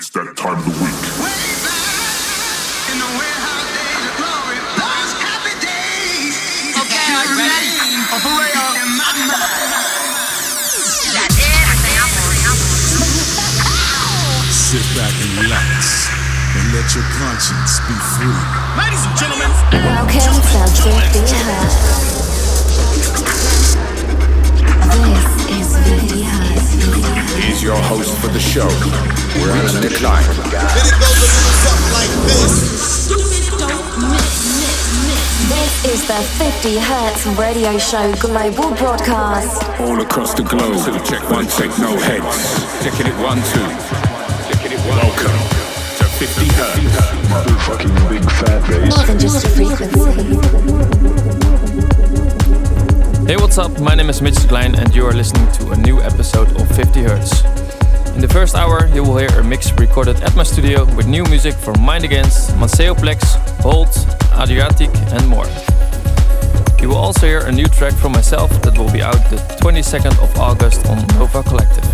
It's that time of the week. Okay, are you ready? Oh, Sit back and relax and let your conscience be free. Ladies and gentlemen, Welcome to 50 Hertz. This He's your host for the show. We're on a decline. Then it goes a little something like this. This is the 50 Hertz radio show global broadcast. All across the globe. Check one, check no heads. Checking it one, two. Checking it one. Welcome to 50 Hertz. Motherfucking big fat bass. More than just a frequency. Hey, what's up? My name is Mitch Klein, and you are listening to a new episode of 50 Hertz. In the first hour, you will hear a mix recorded at my studio with new music from Mind Against, Maceo Plex, Holt, Adriatique, and more. You will also hear a new track from myself that will be out the 22nd of August on Nova Collective.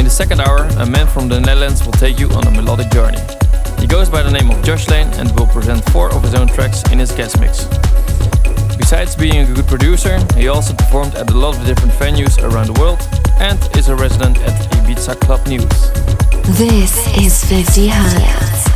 In the second hour, a man from the Netherlands will take you on a melodic journey. He goes by the name of Josh Lane and will present four of his own tracks in his guest mix. Besides being a good producer, he also performed at a lot of different venues around the world and is a resident at Ibiza Club News. This is 50 Hertz.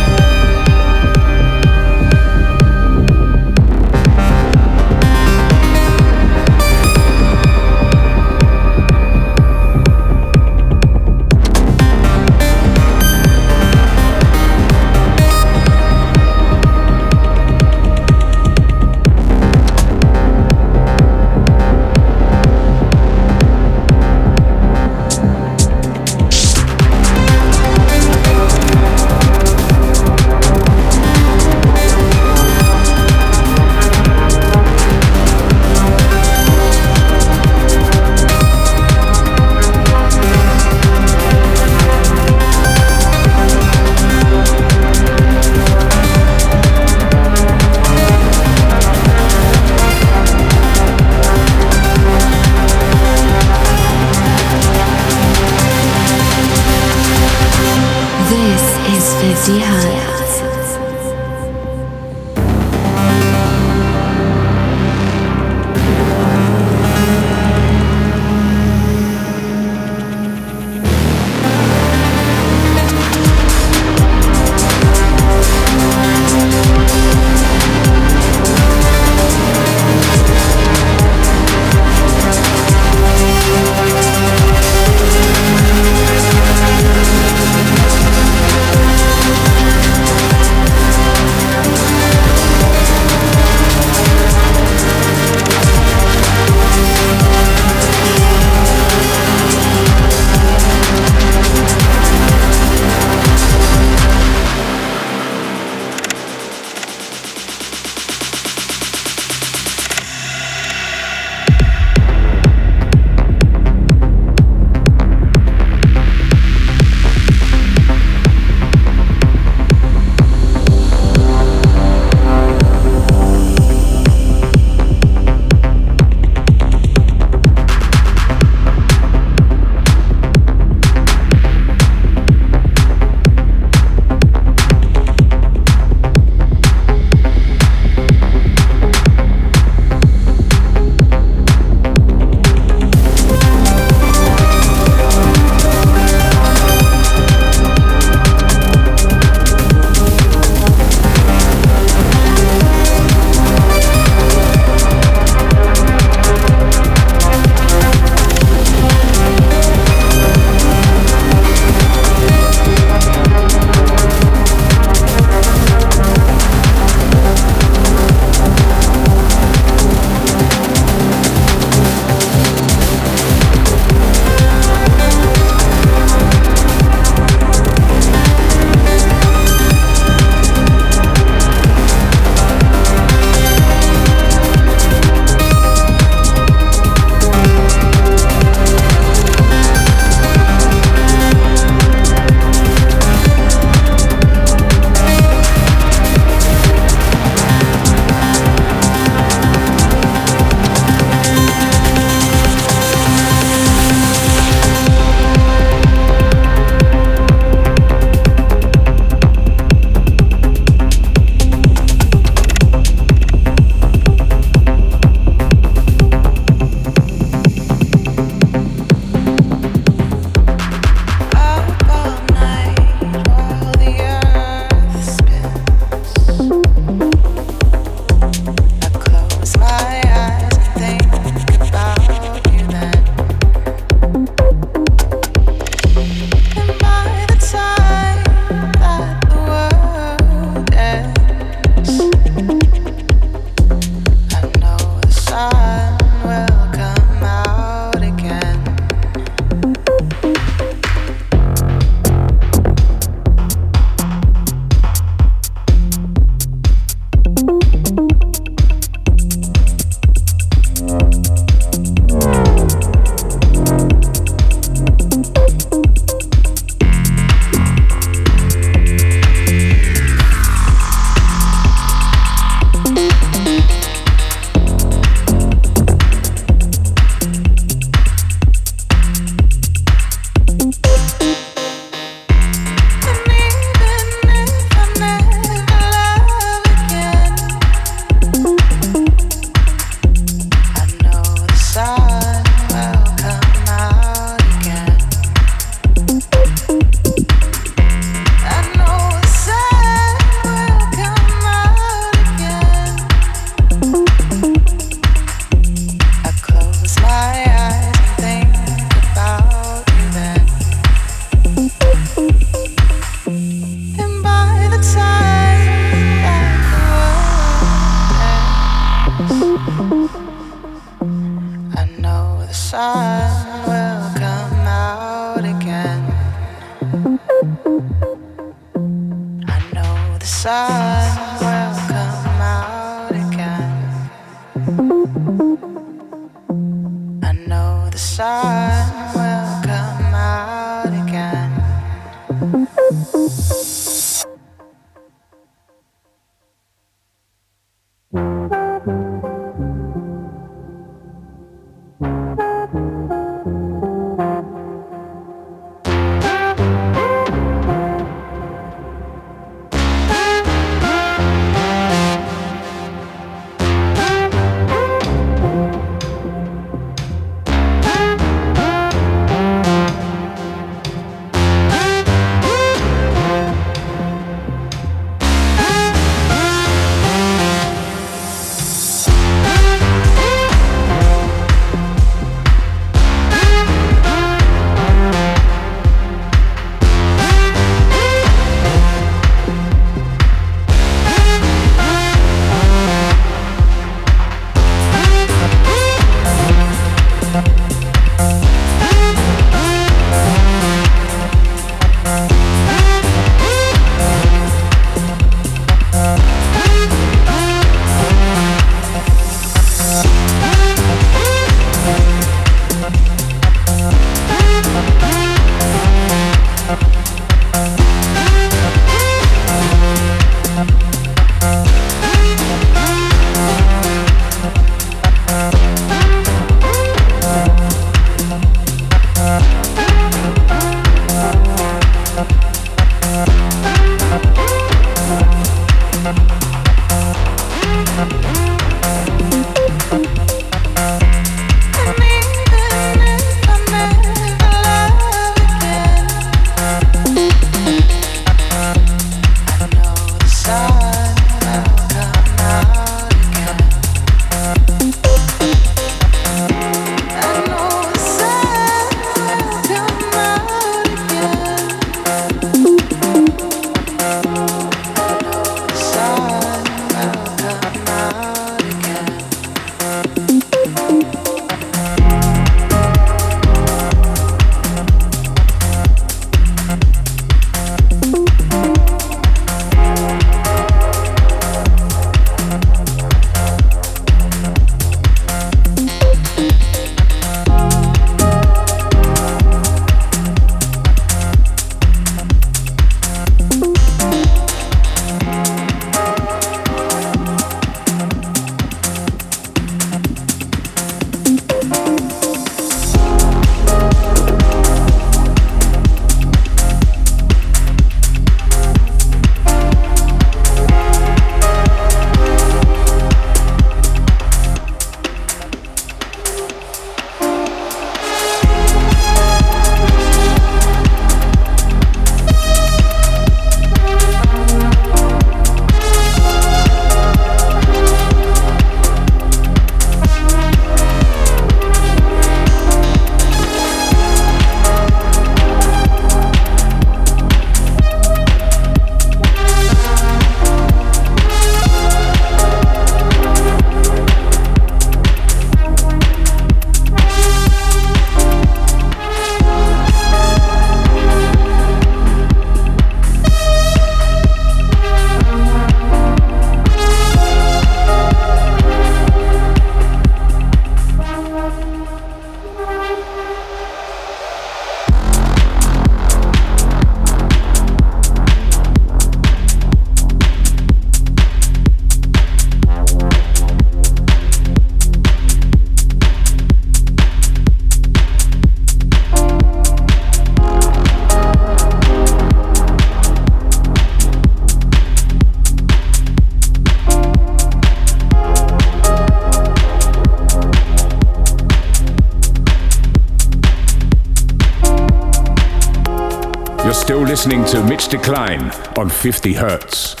Listening to Mitch Decline on 50 Hertz.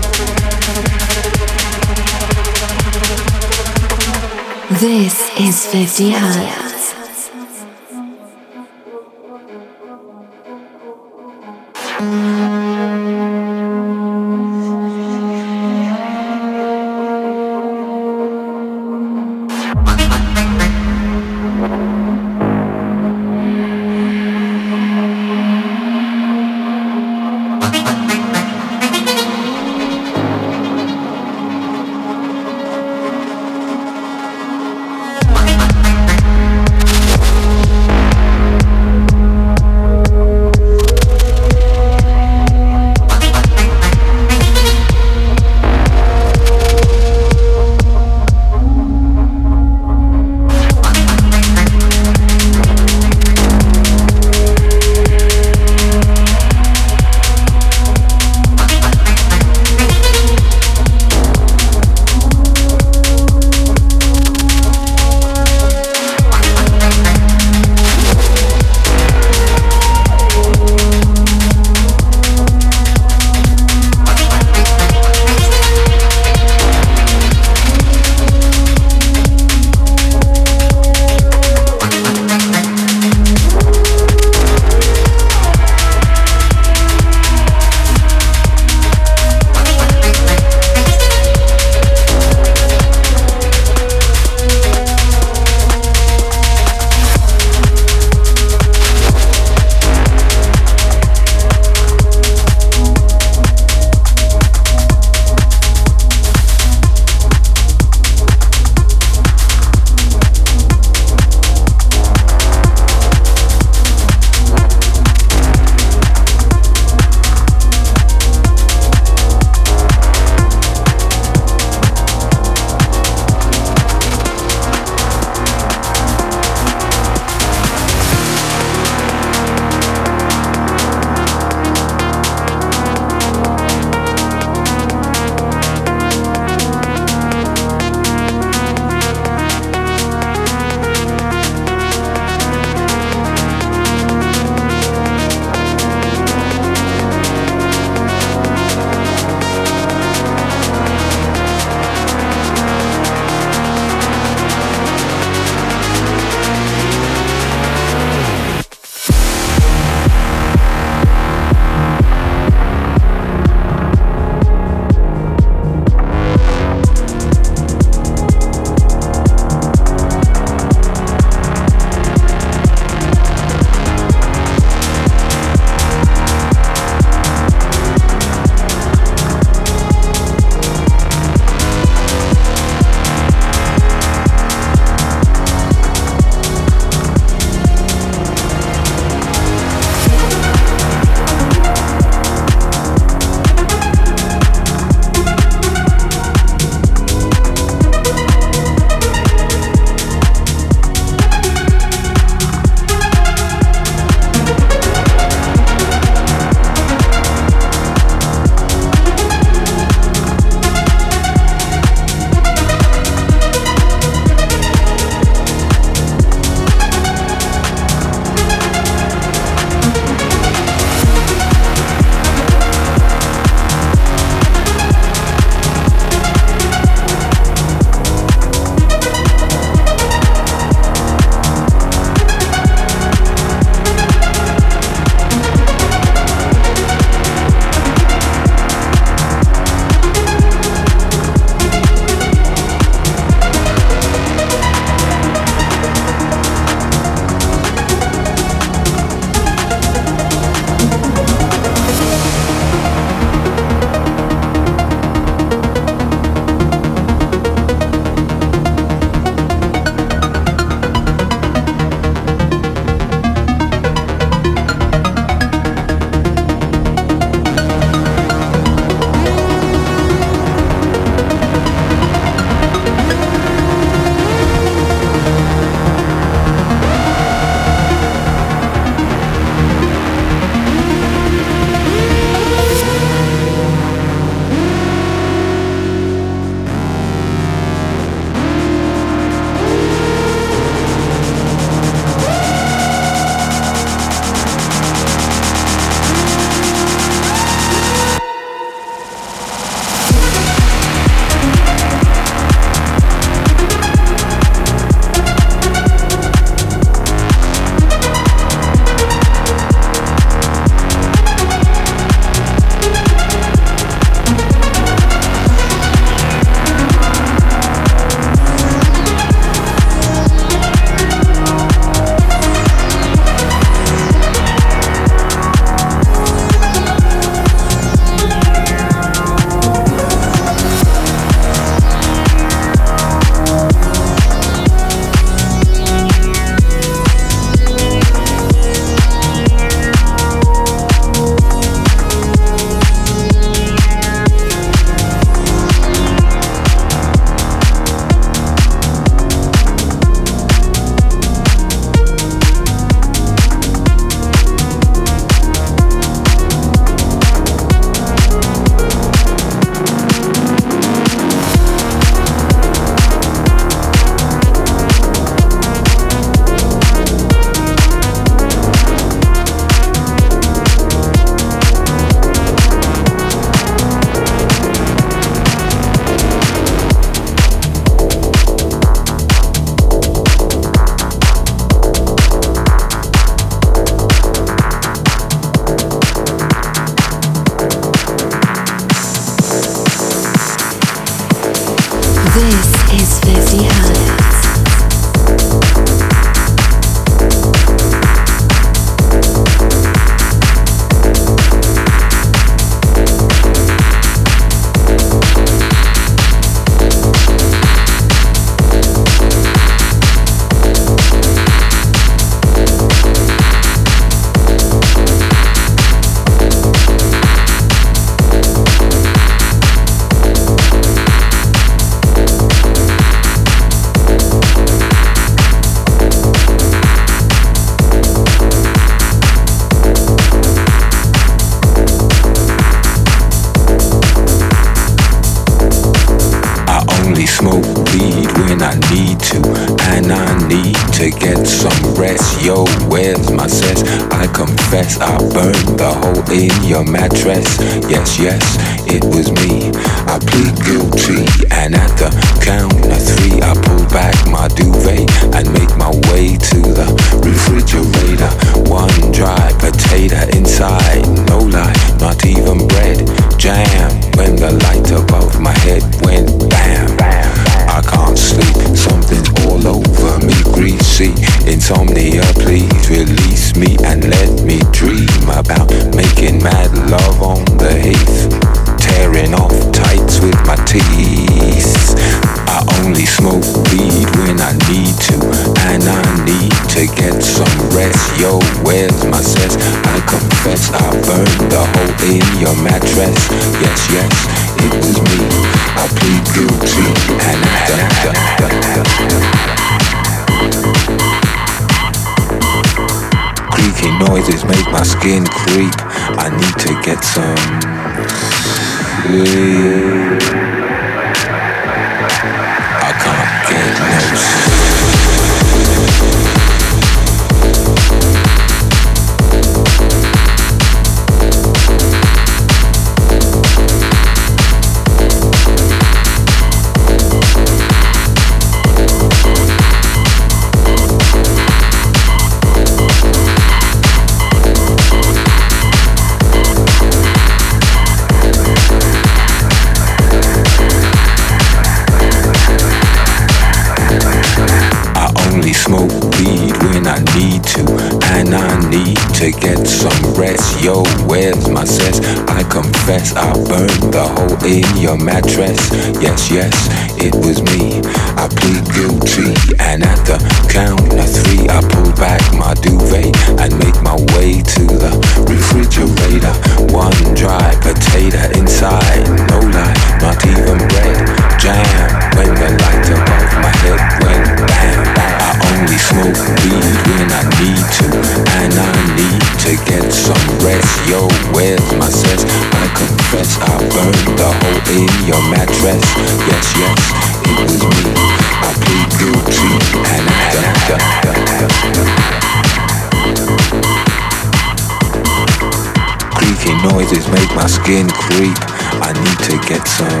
Skin creep. I need to get some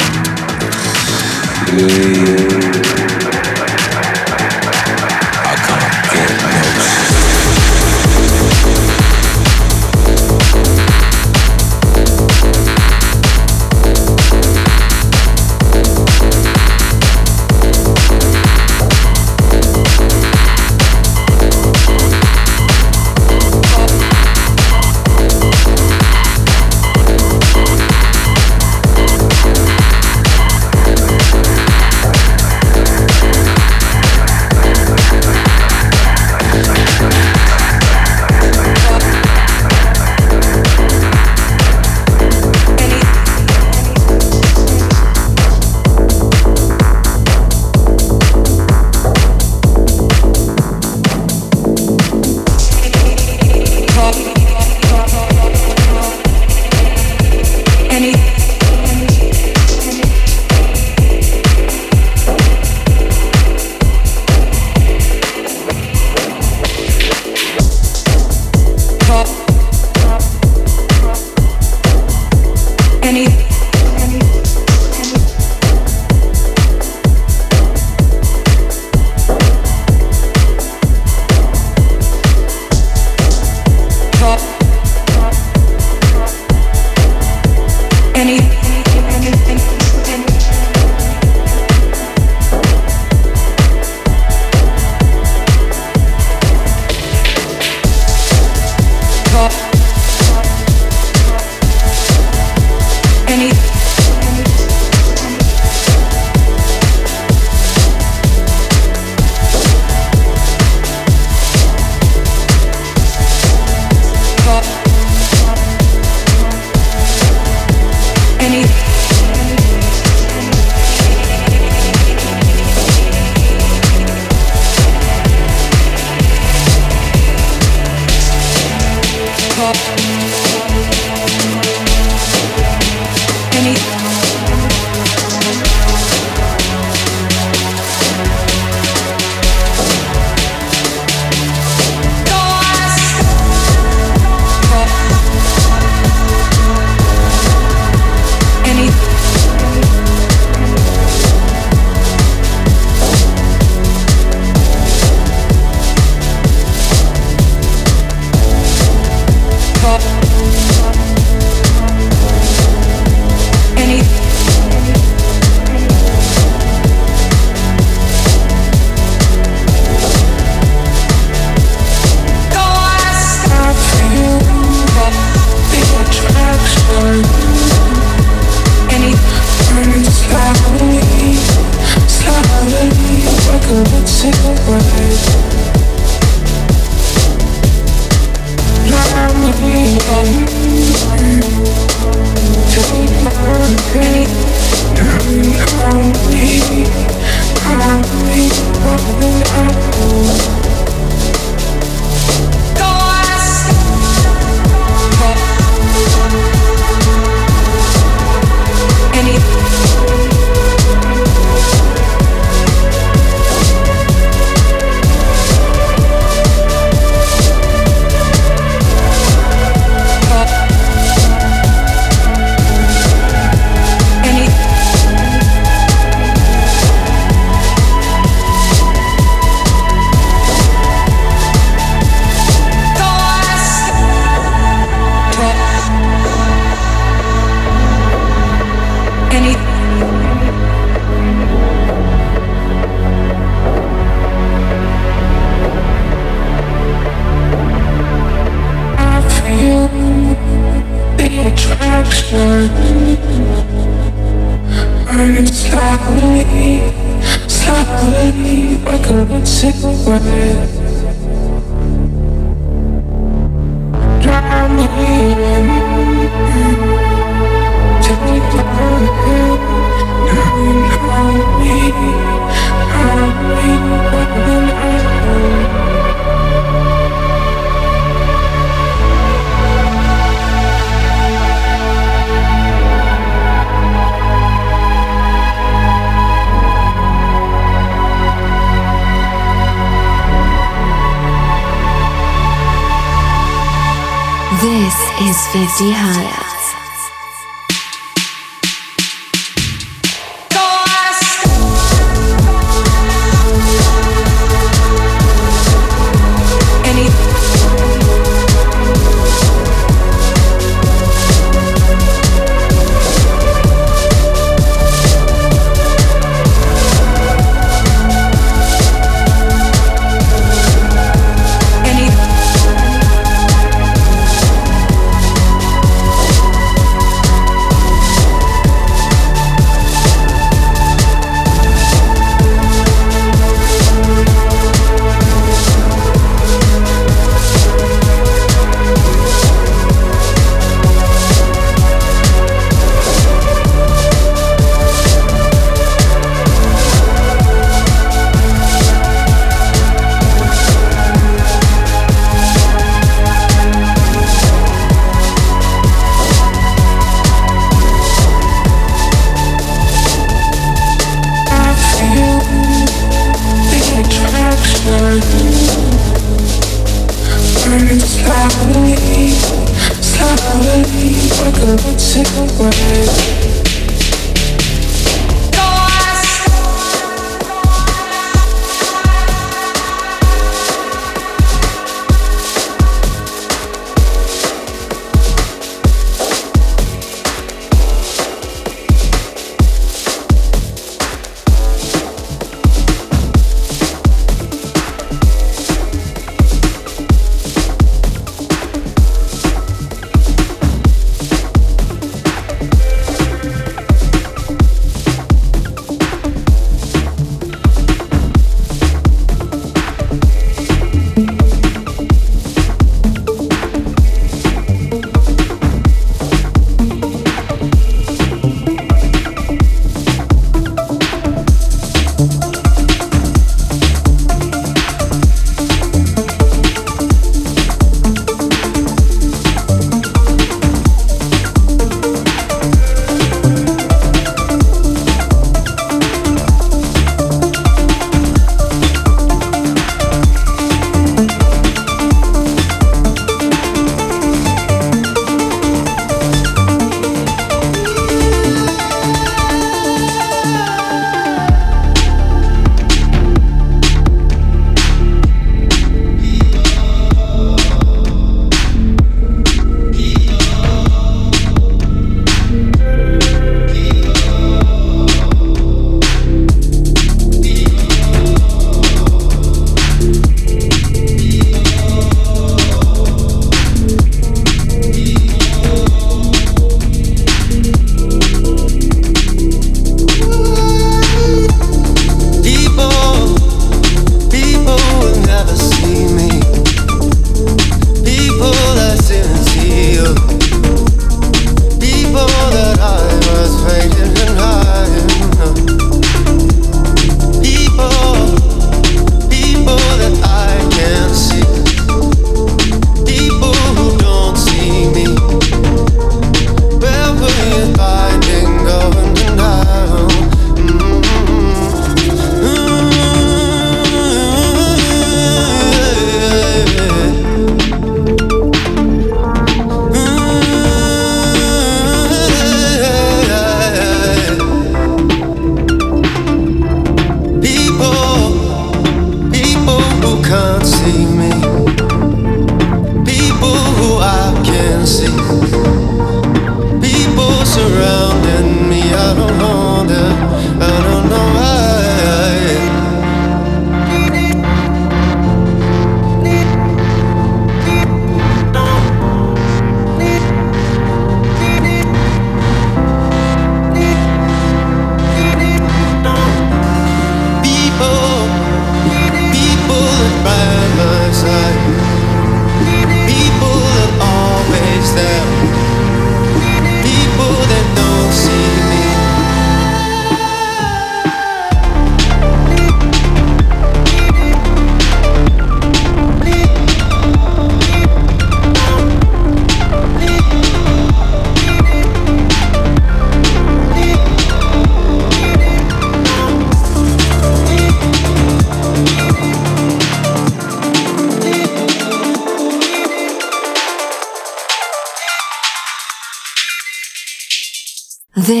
sleep.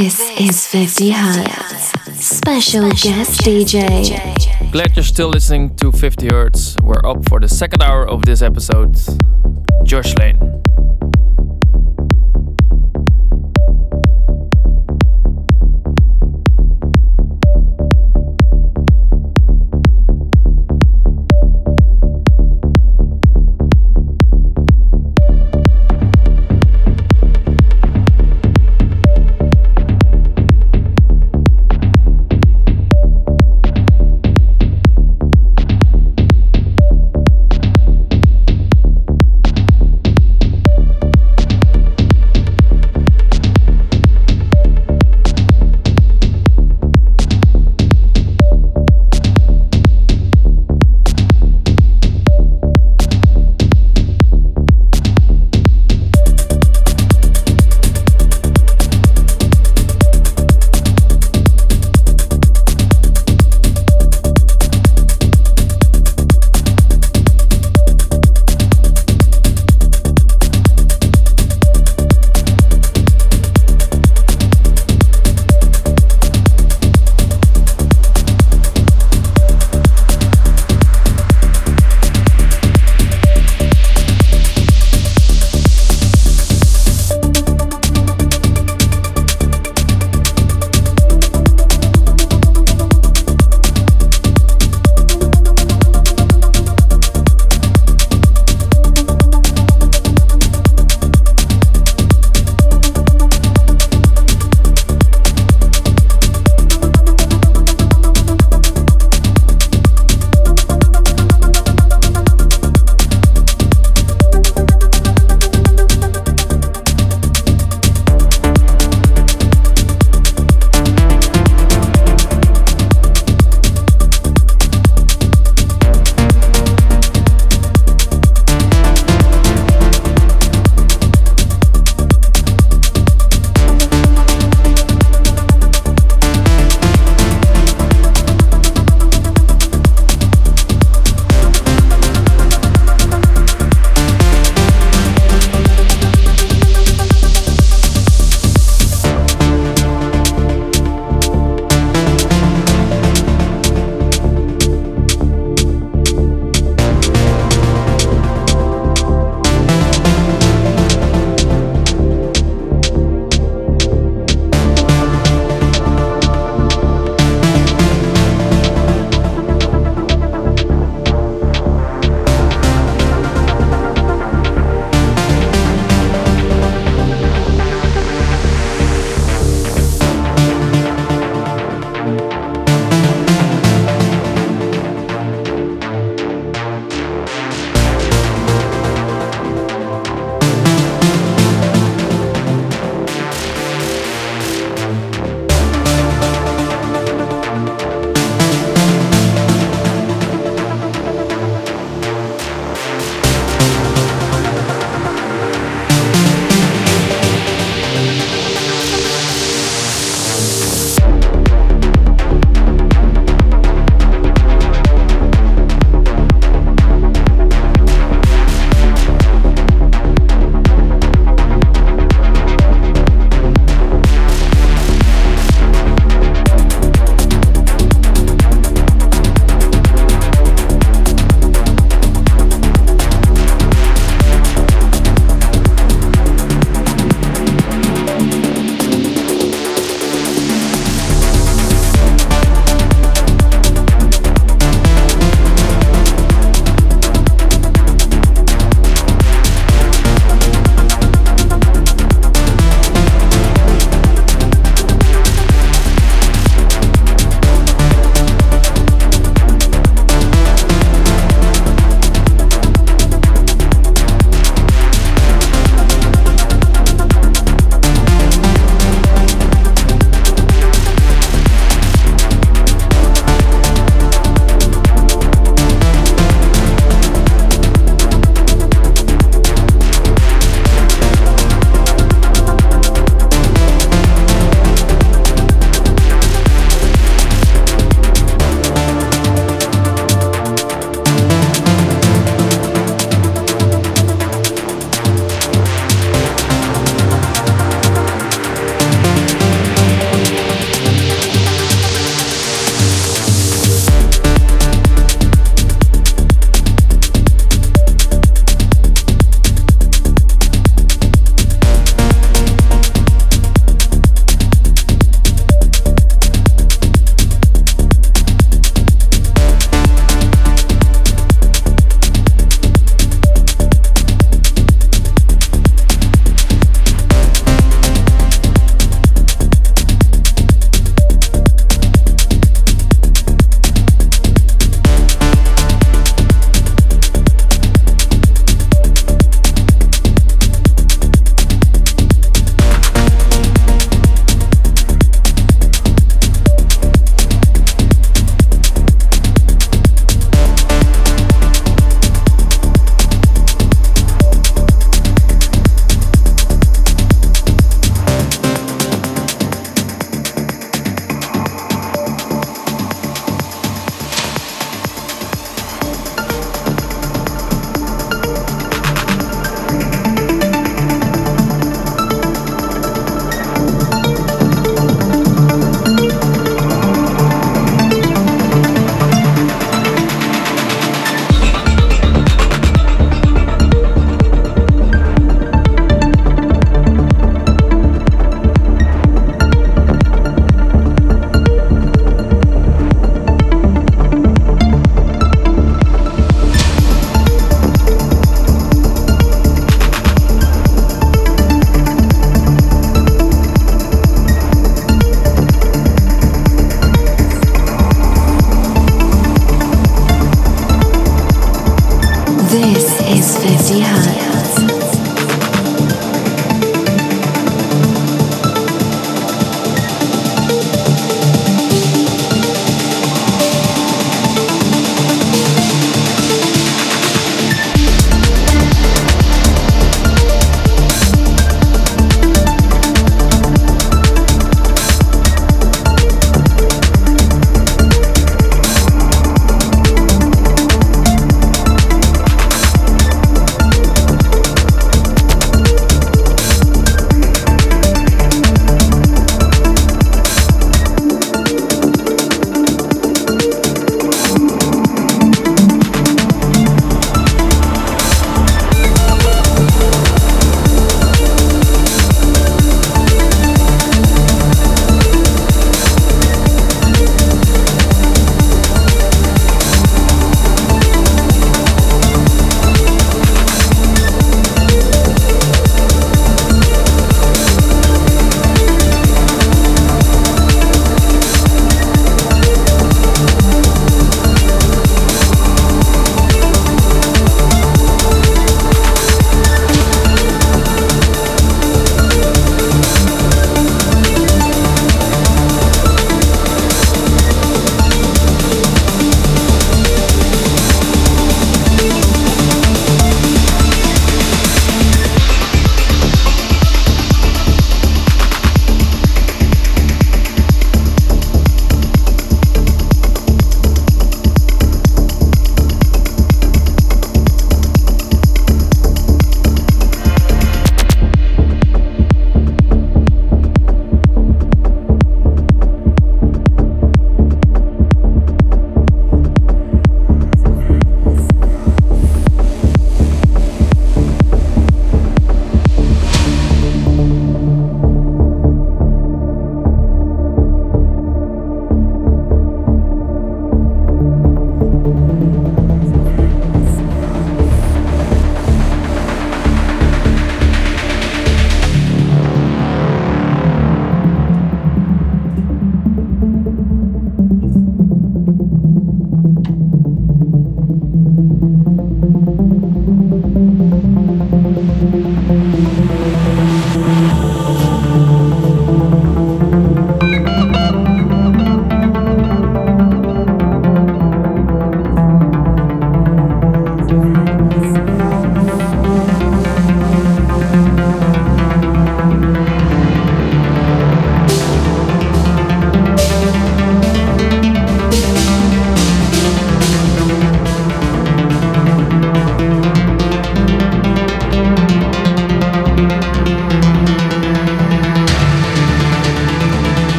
This is 50 Hertz. Special guest DJ. Glad you're still listening to 50 Hertz. We're up for the second hour of this episode. Josh Lane.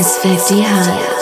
Is 50 Hertz.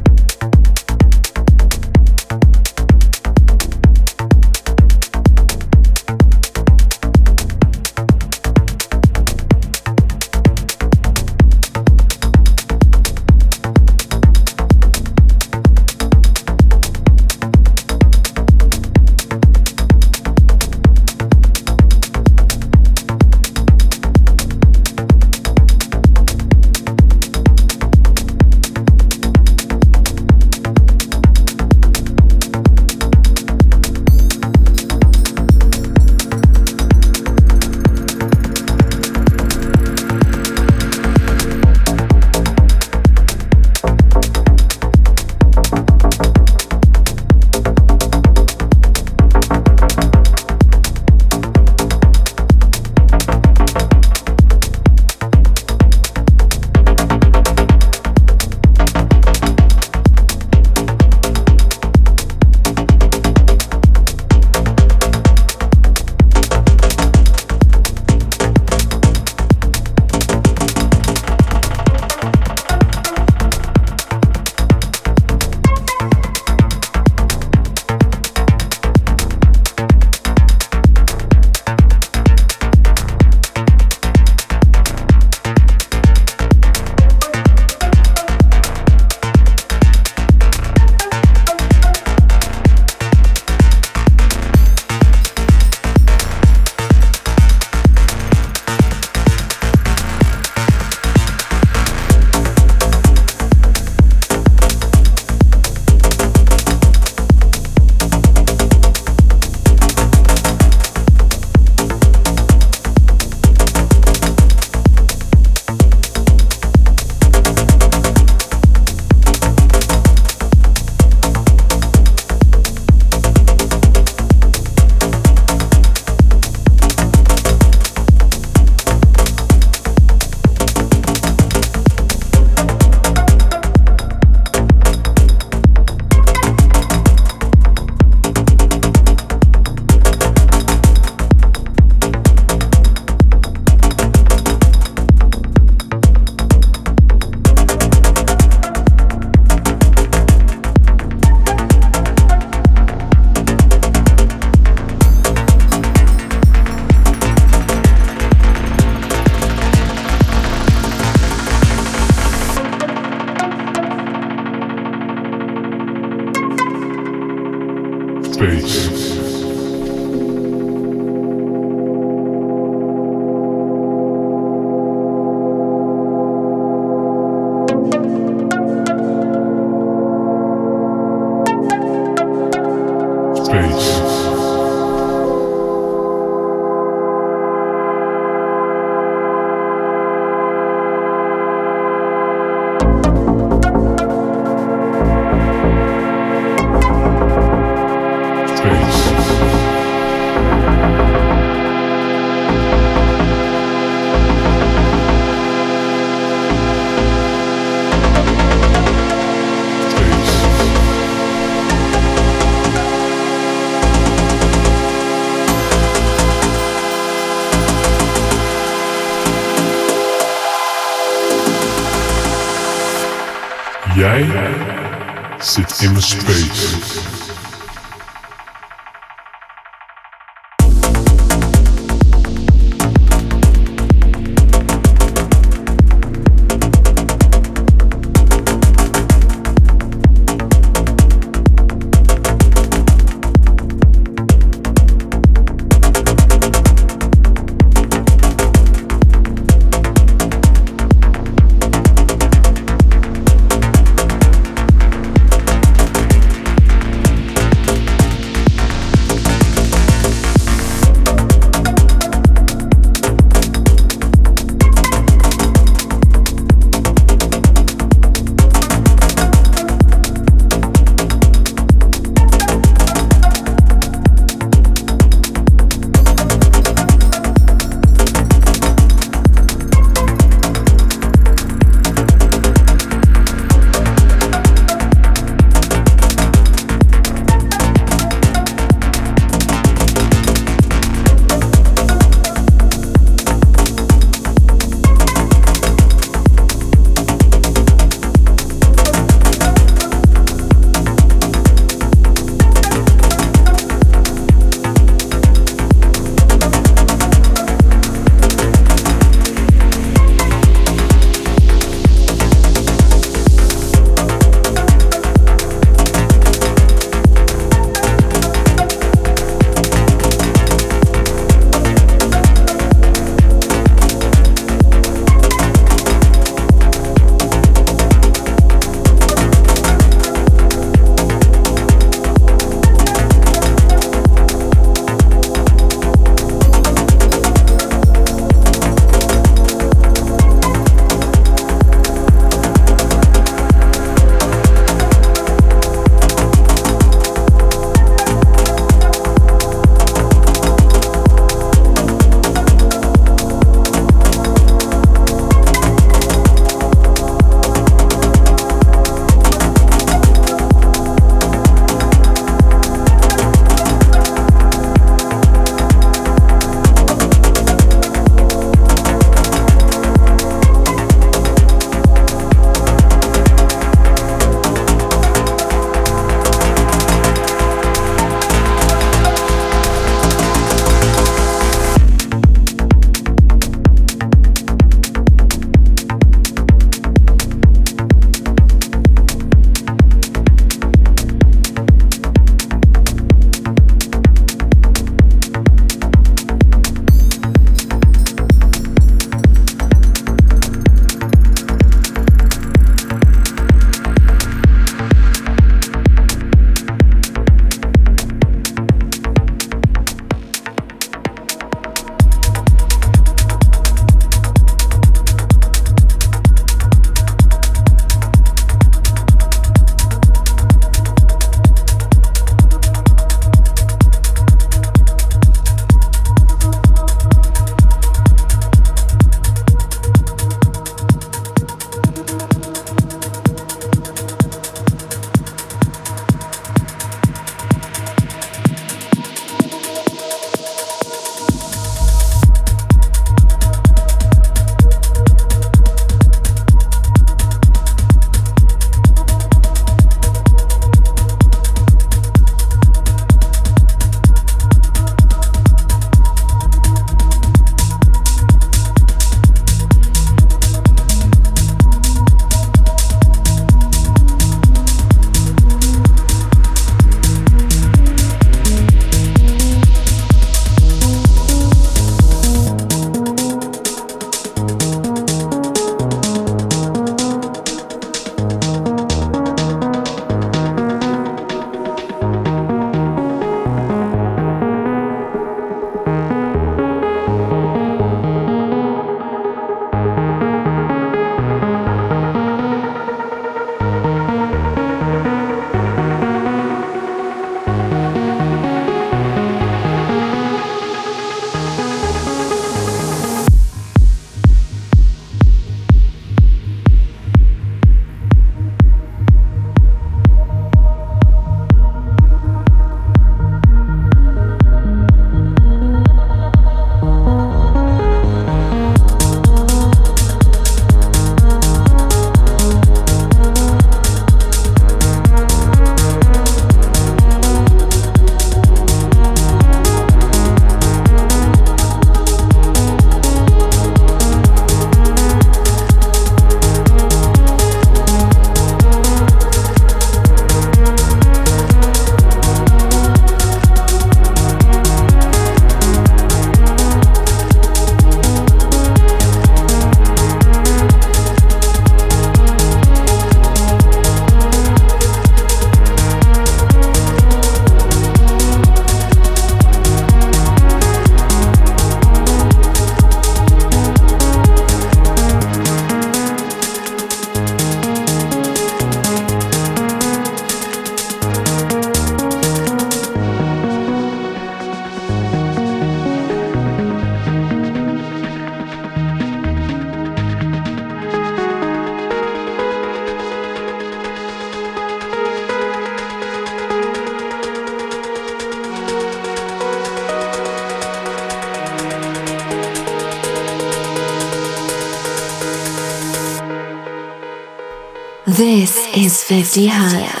Is 50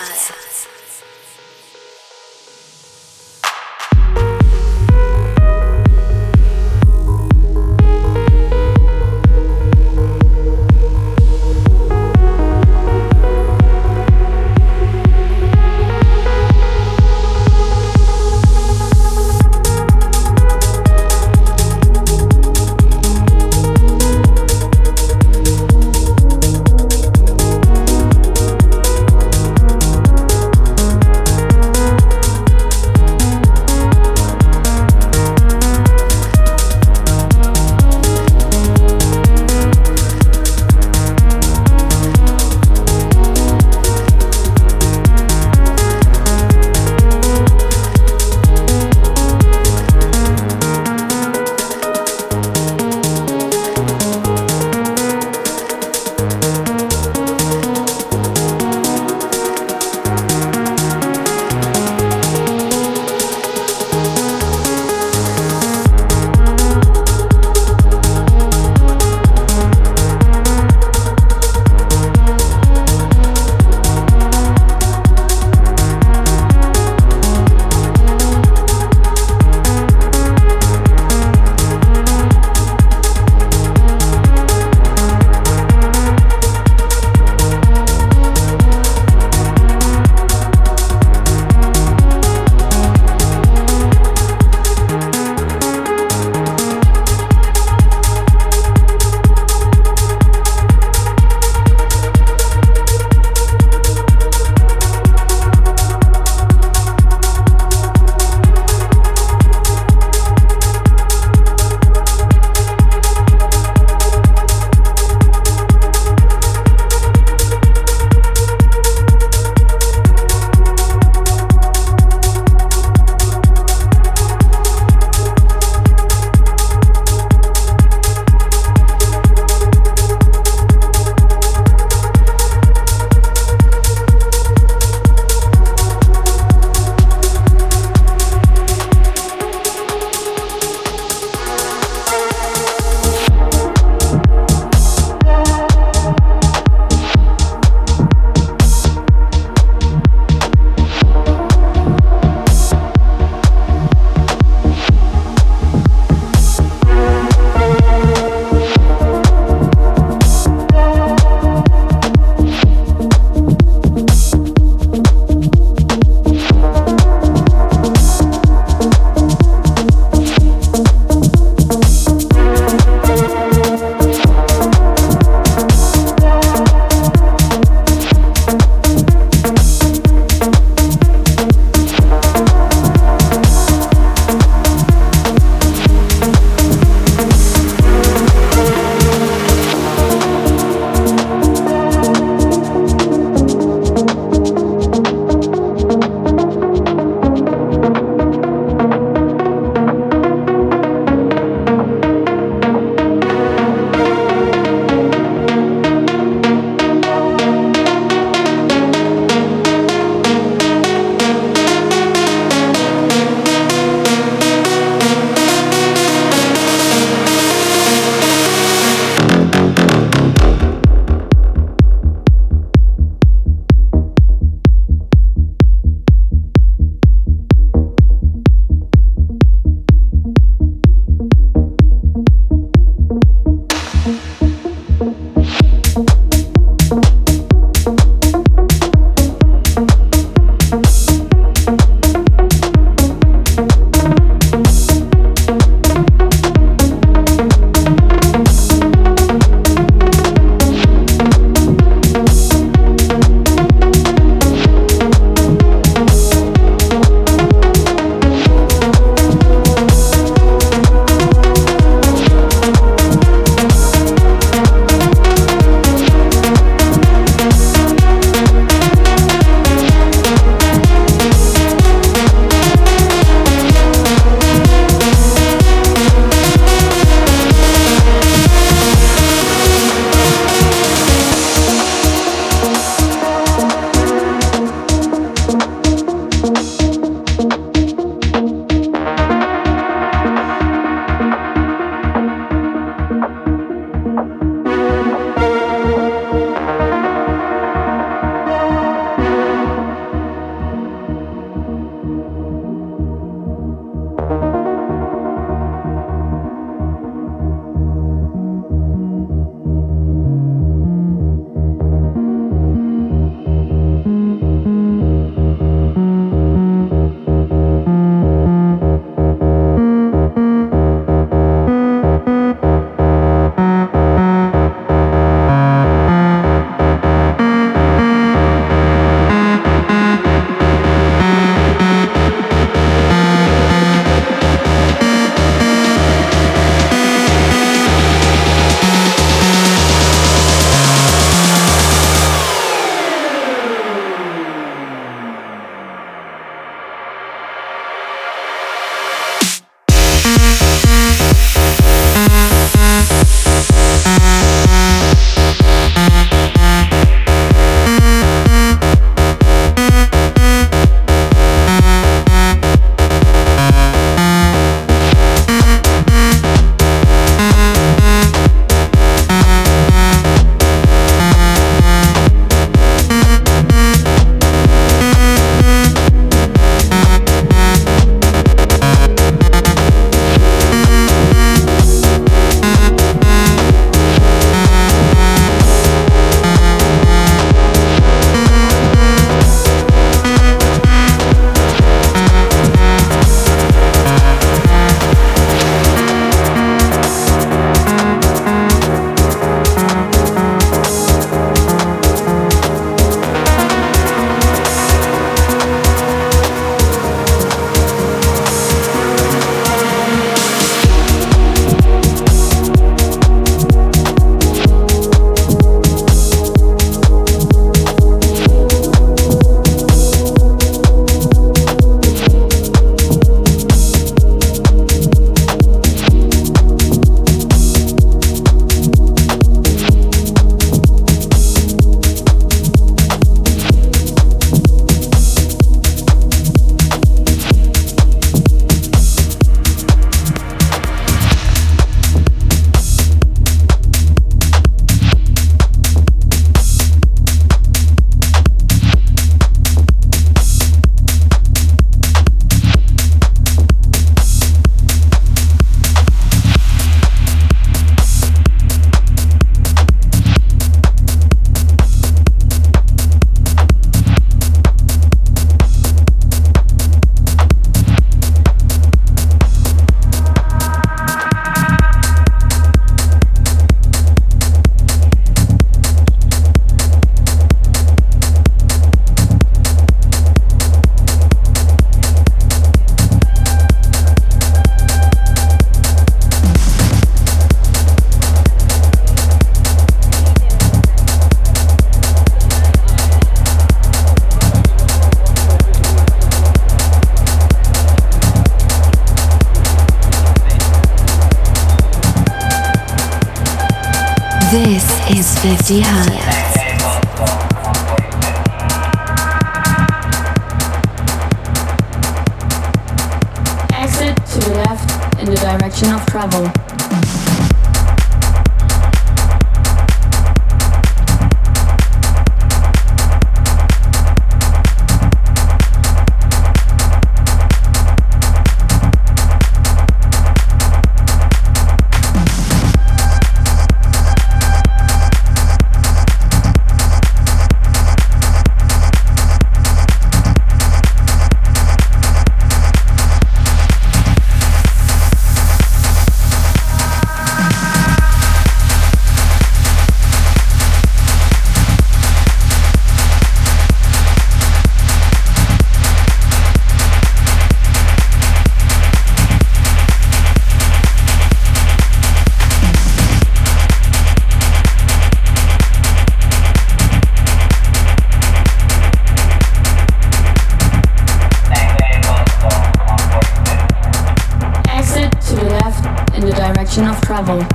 Travel,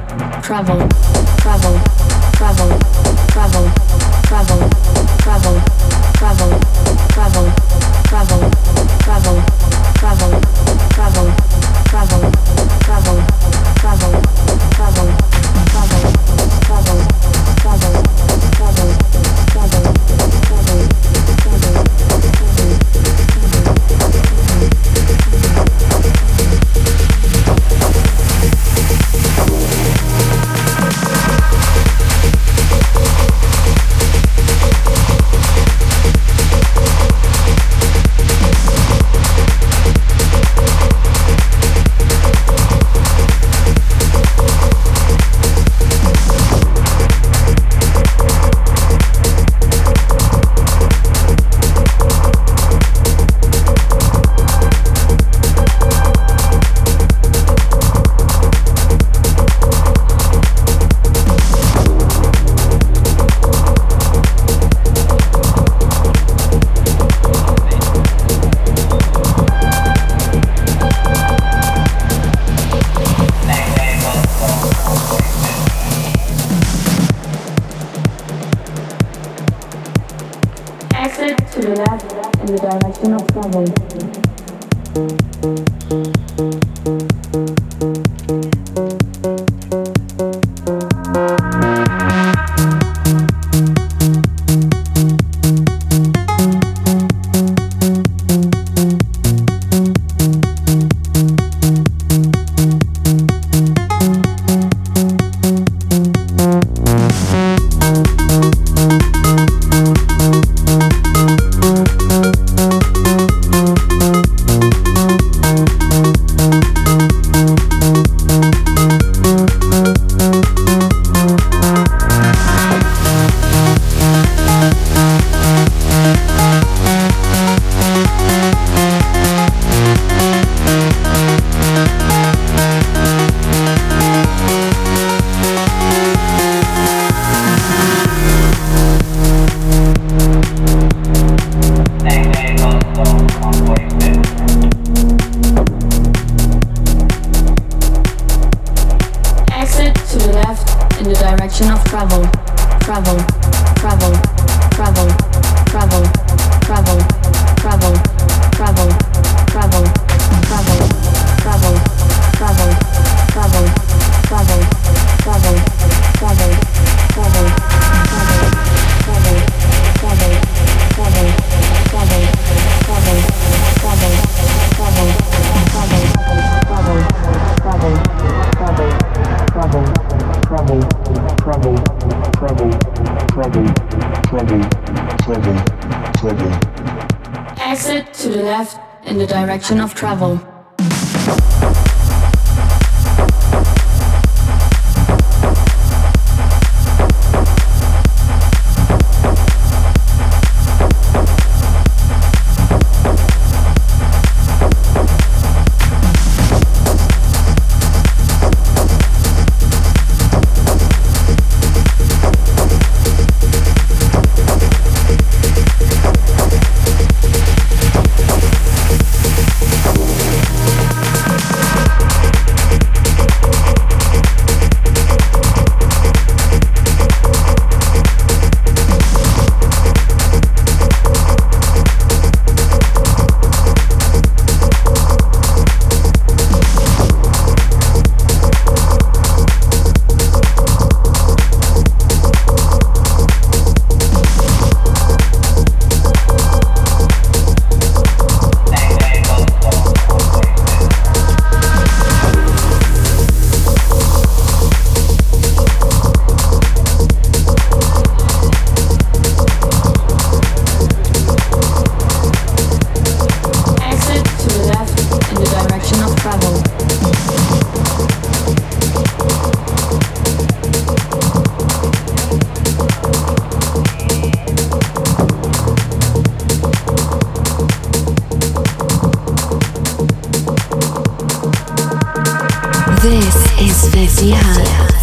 travel, travel. This is 50 Hertz.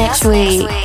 Next week.